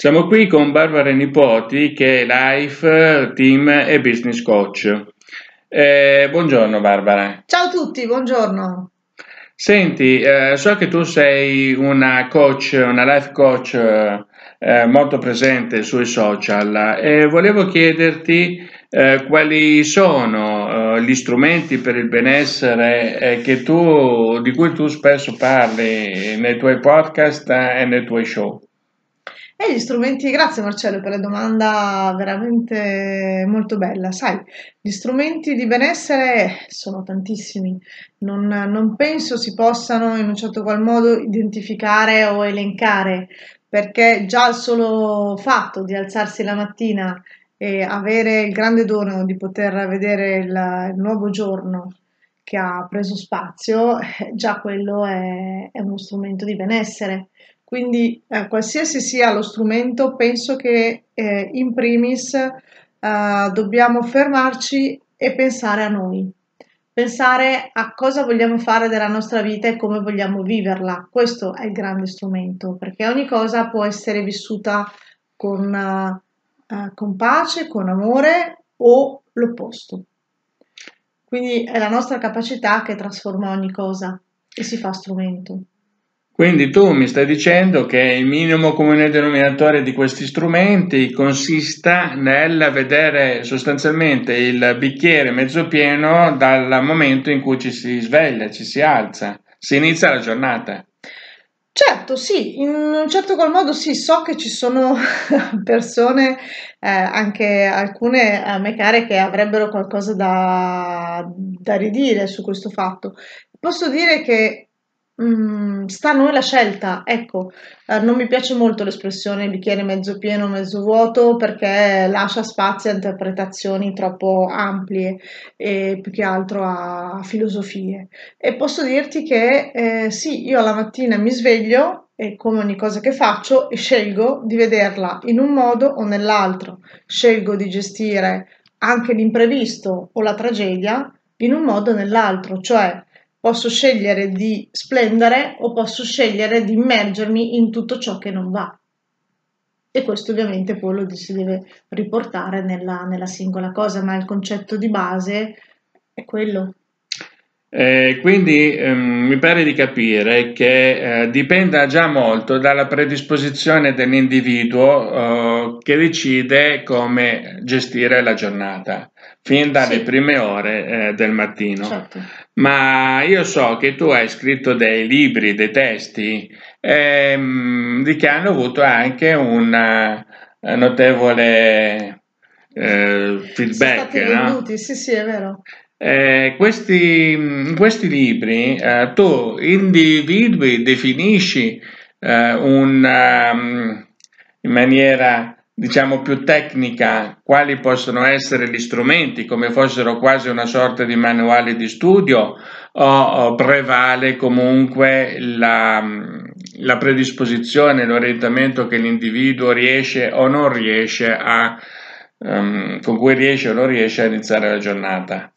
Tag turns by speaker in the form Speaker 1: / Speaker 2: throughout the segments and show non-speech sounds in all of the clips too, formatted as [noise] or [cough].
Speaker 1: Siamo qui con Barbara Nipoti che è Life, Team e Business Coach. Eh, buongiorno Barbara.
Speaker 2: Ciao a tutti, buongiorno.
Speaker 1: Senti, eh, so che tu sei una coach, una life coach eh, molto presente sui social e volevo chiederti eh, quali sono eh, gli strumenti per il benessere eh, tu, di cui tu spesso parli nei tuoi podcast e nei tuoi show.
Speaker 2: E gli strumenti, grazie Marcello per la domanda veramente molto bella. Sai, gli strumenti di benessere sono tantissimi, non, non penso si possano in un certo qual modo identificare o elencare, perché già il solo fatto di alzarsi la mattina e avere il grande dono di poter vedere il, il nuovo giorno che ha preso spazio, eh, già quello è, è uno strumento di benessere. Quindi eh, qualsiasi sia lo strumento, penso che eh, in primis eh, dobbiamo fermarci e pensare a noi, pensare a cosa vogliamo fare della nostra vita e come vogliamo viverla. Questo è il grande strumento, perché ogni cosa può essere vissuta con, uh, con pace, con amore o l'opposto. Quindi è la nostra capacità che trasforma ogni cosa e si fa strumento.
Speaker 1: Quindi tu mi stai dicendo che il minimo comune denominatore di questi strumenti consista nel vedere sostanzialmente il bicchiere mezzo pieno dal momento in cui ci si sveglia, ci si alza, si inizia la giornata.
Speaker 2: Certo, sì, in un certo qual modo sì, so che ci sono [laughs] persone, eh, anche alcune a me care, che avrebbero qualcosa da, da ridire su questo fatto. Posso dire che Mhmm, sta a noi la scelta, ecco. Ehm, non mi piace molto l'espressione bicchiere mezzo pieno, mezzo vuoto, perché lascia spazio a interpretazioni troppo ampie e più che altro a filosofie. E posso dirti che, ehm, sì, io alla mattina mi sveglio e come ogni cosa che faccio scelgo di vederla in un modo o nell'altro. Scelgo di gestire anche l'imprevisto o la tragedia in un modo o nell'altro, cioè Posso scegliere di splendere o posso scegliere di immergermi in tutto ciò che non va. E questo ovviamente poi lo si deve riportare nella, nella singola cosa, ma il concetto di base è quello.
Speaker 1: Eh, quindi ehm, mi pare di capire che eh, dipenda già molto dalla predisposizione dell'individuo eh, che decide come gestire la giornata, fin dalle sì. prime ore eh, del mattino. Certo. Ma io so che tu hai scritto dei libri, dei testi, ehm, di che hanno avuto anche un uh, notevole feedback.
Speaker 2: Sono stati venduti, no? sì, sì, è vero.
Speaker 1: Eh, questi, in questi libri eh, tu individui, definisci eh, un, um, in maniera diciamo più tecnica quali possono essere gli strumenti come fossero quasi una sorta di manuale di studio o, o prevale comunque la, la predisposizione, l'orientamento che l'individuo riesce o non riesce a um, con cui riesce o non riesce a iniziare la giornata.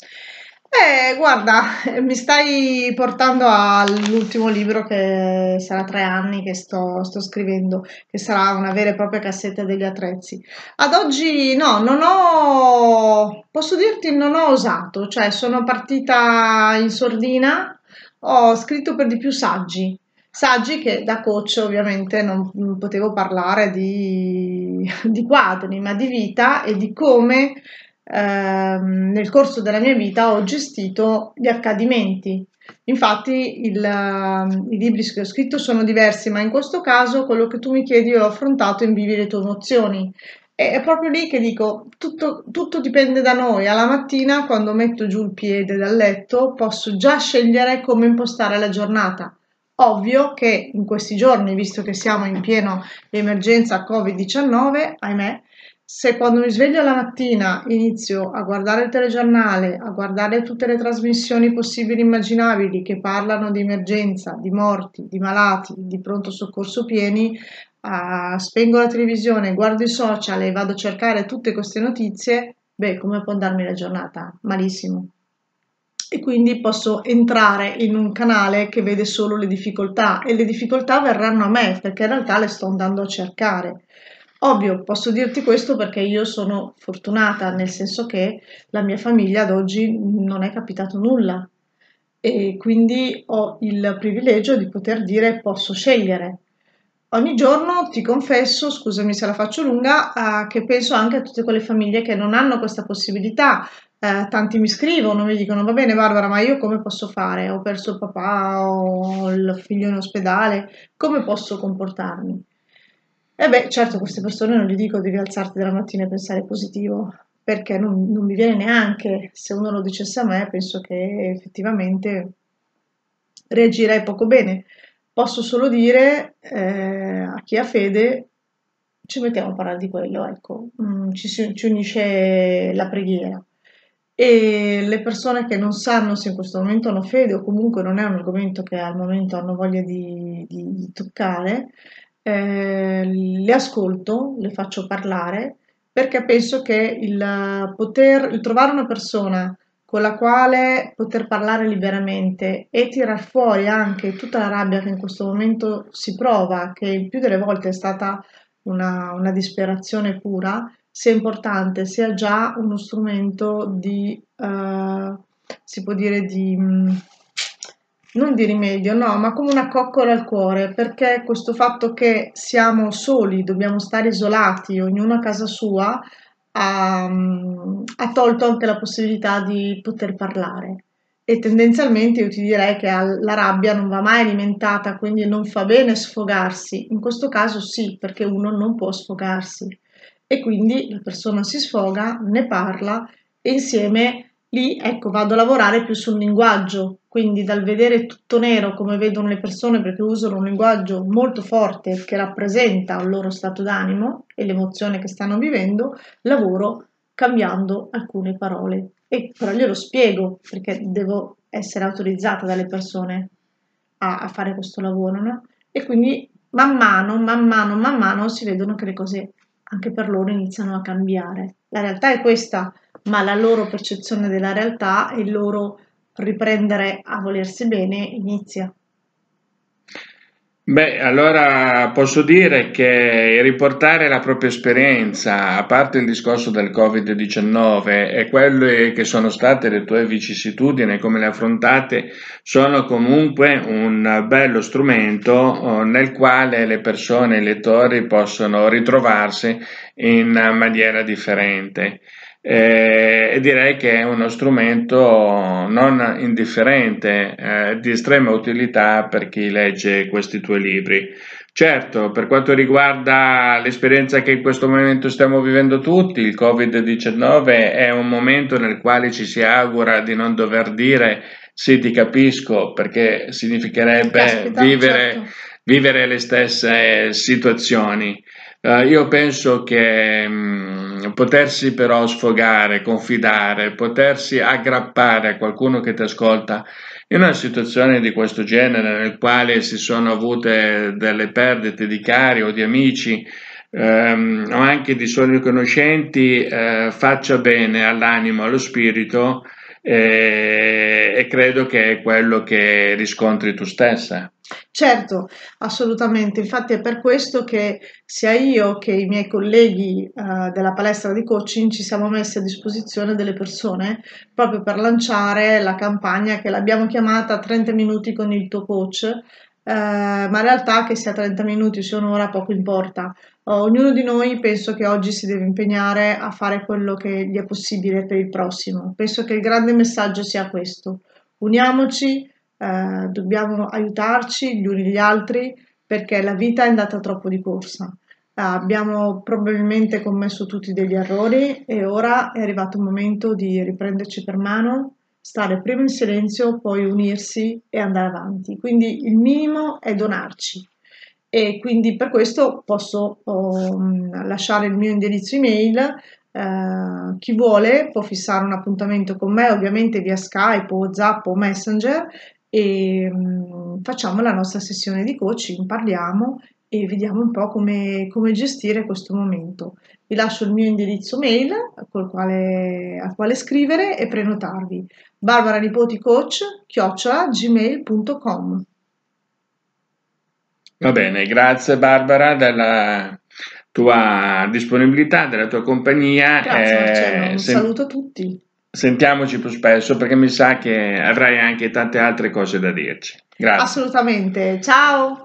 Speaker 2: Eh, guarda, [laughs] mi stai portando all'ultimo libro che sarà tre anni che sto, sto scrivendo, che sarà una vera e propria cassetta degli attrezzi. Ad oggi no, non ho, posso dirti, non ho osato, cioè sono partita in sordina, ho scritto per di più saggi, saggi che da coach ovviamente non, non potevo parlare di, [laughs] di quadri, ma di vita e di come ehm, nel corso della mia vita ho gestito gli accadimenti. Infatti il, uh, i libri che ho scritto sono diversi, ma in questo caso quello che tu mi chiedi l'ho affrontato in Vivi le tue emozioni. E è proprio lì che dico, tutto, tutto dipende da noi. Alla mattina, quando metto giù il piede dal letto, posso già scegliere come impostare la giornata. Ovvio che in questi giorni, visto che siamo in pieno emergenza Covid-19, ahimè, se quando mi sveglio la mattina inizio a guardare il telegiornale, a guardare tutte le trasmissioni possibili e immaginabili che parlano di emergenza, di morti, di malati, di pronto soccorso pieni, uh, spengo la televisione, guardo i social e vado a cercare tutte queste notizie, beh, come può andarmi la giornata? Malissimo. E quindi posso entrare in un canale che vede solo le difficoltà e le difficoltà verranno a me perché in realtà le sto andando a cercare. Ovvio, posso dirti questo perché io sono fortunata, nel senso che la mia famiglia ad oggi non è capitato nulla e quindi ho il privilegio di poter dire posso scegliere. Ogni giorno ti confesso, scusami se la faccio lunga, eh, che penso anche a tutte quelle famiglie che non hanno questa possibilità. Eh, tanti mi scrivono, mi dicono va bene Barbara, ma io come posso fare? Ho perso il papà, ho il figlio in ospedale, come posso comportarmi? E beh, certo, queste persone non gli dico devi alzarti dalla mattina e pensare positivo, perché non, non mi viene neanche, se uno lo dicesse a me, penso che effettivamente reagirei poco bene. Posso solo dire eh, a chi ha fede, ci mettiamo a parlare di quello, ecco, mm, ci, ci unisce la preghiera. E le persone che non sanno se in questo momento hanno fede o comunque non è un argomento che al momento hanno voglia di, di, di toccare, eh, le ascolto, le faccio parlare perché penso che il poter il trovare una persona con la quale poter parlare liberamente e tirar fuori anche tutta la rabbia che in questo momento si prova, che il più delle volte è stata una, una disperazione pura, sia importante, sia già uno strumento di, uh, si può dire, di non di rimedio, no, ma come una coccola al cuore, perché questo fatto che siamo soli, dobbiamo stare isolati, ognuno a casa sua, ha, ha tolto anche la possibilità di poter parlare. E tendenzialmente io ti direi che la rabbia non va mai alimentata, quindi non fa bene sfogarsi. In questo caso sì, perché uno non può sfogarsi. E quindi la persona si sfoga, ne parla e insieme lì ecco vado a lavorare più sul linguaggio, quindi dal vedere tutto nero come vedono le persone perché usano un linguaggio molto forte che rappresenta il loro stato d'animo e l'emozione che stanno vivendo, lavoro cambiando alcune parole e però glielo spiego perché devo essere autorizzata dalle persone a, a fare questo lavoro, no? E quindi man mano, man mano, man mano si vedono che le cose anche per loro iniziano a cambiare. La realtà è questa, ma la loro percezione della realtà e il loro riprendere a volersi bene inizia.
Speaker 1: Beh, allora posso dire che riportare la propria esperienza, a parte il discorso del Covid-19 e quelle che sono state le tue vicissitudini, come le affrontate, sono comunque un bello strumento oh, nel quale le persone, i lettori possono ritrovarsi in maniera differente eh, e direi che è uno strumento non indifferente, eh, di estrema utilità per chi legge questi tuoi libri. Certo, per quanto riguarda l'esperienza che in questo momento stiamo vivendo tutti, il Covid-19 è un momento nel quale ci si augura di non dover dire sì, ti capisco, perché significherebbe Caspita, vivere, certo. vivere le stesse situazioni. Uh, io penso che mh, mm, potersi però sfogare, confidare, potersi aggrappare a qualcuno che ti ascolta in una situazione di questo genere nel quale si sono avute delle perdite di cari o di amici ehm, o anche di soli conoscenti eh, faccia bene all'animo, allo spirito eh, e credo che è quello che riscontri tu stessa.
Speaker 2: Certo, assolutamente. Infatti è per questo che sia io che i miei colleghi eh, della palestra di coaching ci siamo messi a disposizione delle persone proprio per lanciare la campagna che l'abbiamo chiamata 30 minuti con il tuo coach, eh, ma in realtà che sia 30 minuti o sia un'ora poco importa. ognuno di noi penso che oggi si deve impegnare a fare quello che gli è possibile per il prossimo. Penso che il grande messaggio sia questo. Uniamoci, eh, dobbiamo aiutarci gli uni gli altri perché la vita è andata troppo di corsa. Abbiamo probabilmente commesso tutti degli errori e ora è arrivato il momento di riprenderci per mano, stare prima in silenzio, poi unirsi e andare avanti. Quindi il minimo è donarci. E quindi per questo posso um, lasciare il mio indirizzo email Uh, chi vuole può fissare un appuntamento con me, ovviamente via Skype o Zap o Messenger e um, facciamo la nostra sessione di coaching, parliamo e vediamo un po' come, come gestire questo momento. Vi lascio il mio indirizzo mail col quale, al quale scrivere e prenotarvi. Barbara Nipoti Coach, chiocciola gmail.com.
Speaker 1: Va bene, grazie Barbara della tua disponibilità, della tua compagnia.
Speaker 2: Grazie Marcello, un saluto a tutti.
Speaker 1: Sentiamoci più spesso perché mi sa che avrai anche tante altre cose da dirci. Grazie.
Speaker 2: Assolutamente. Ciao.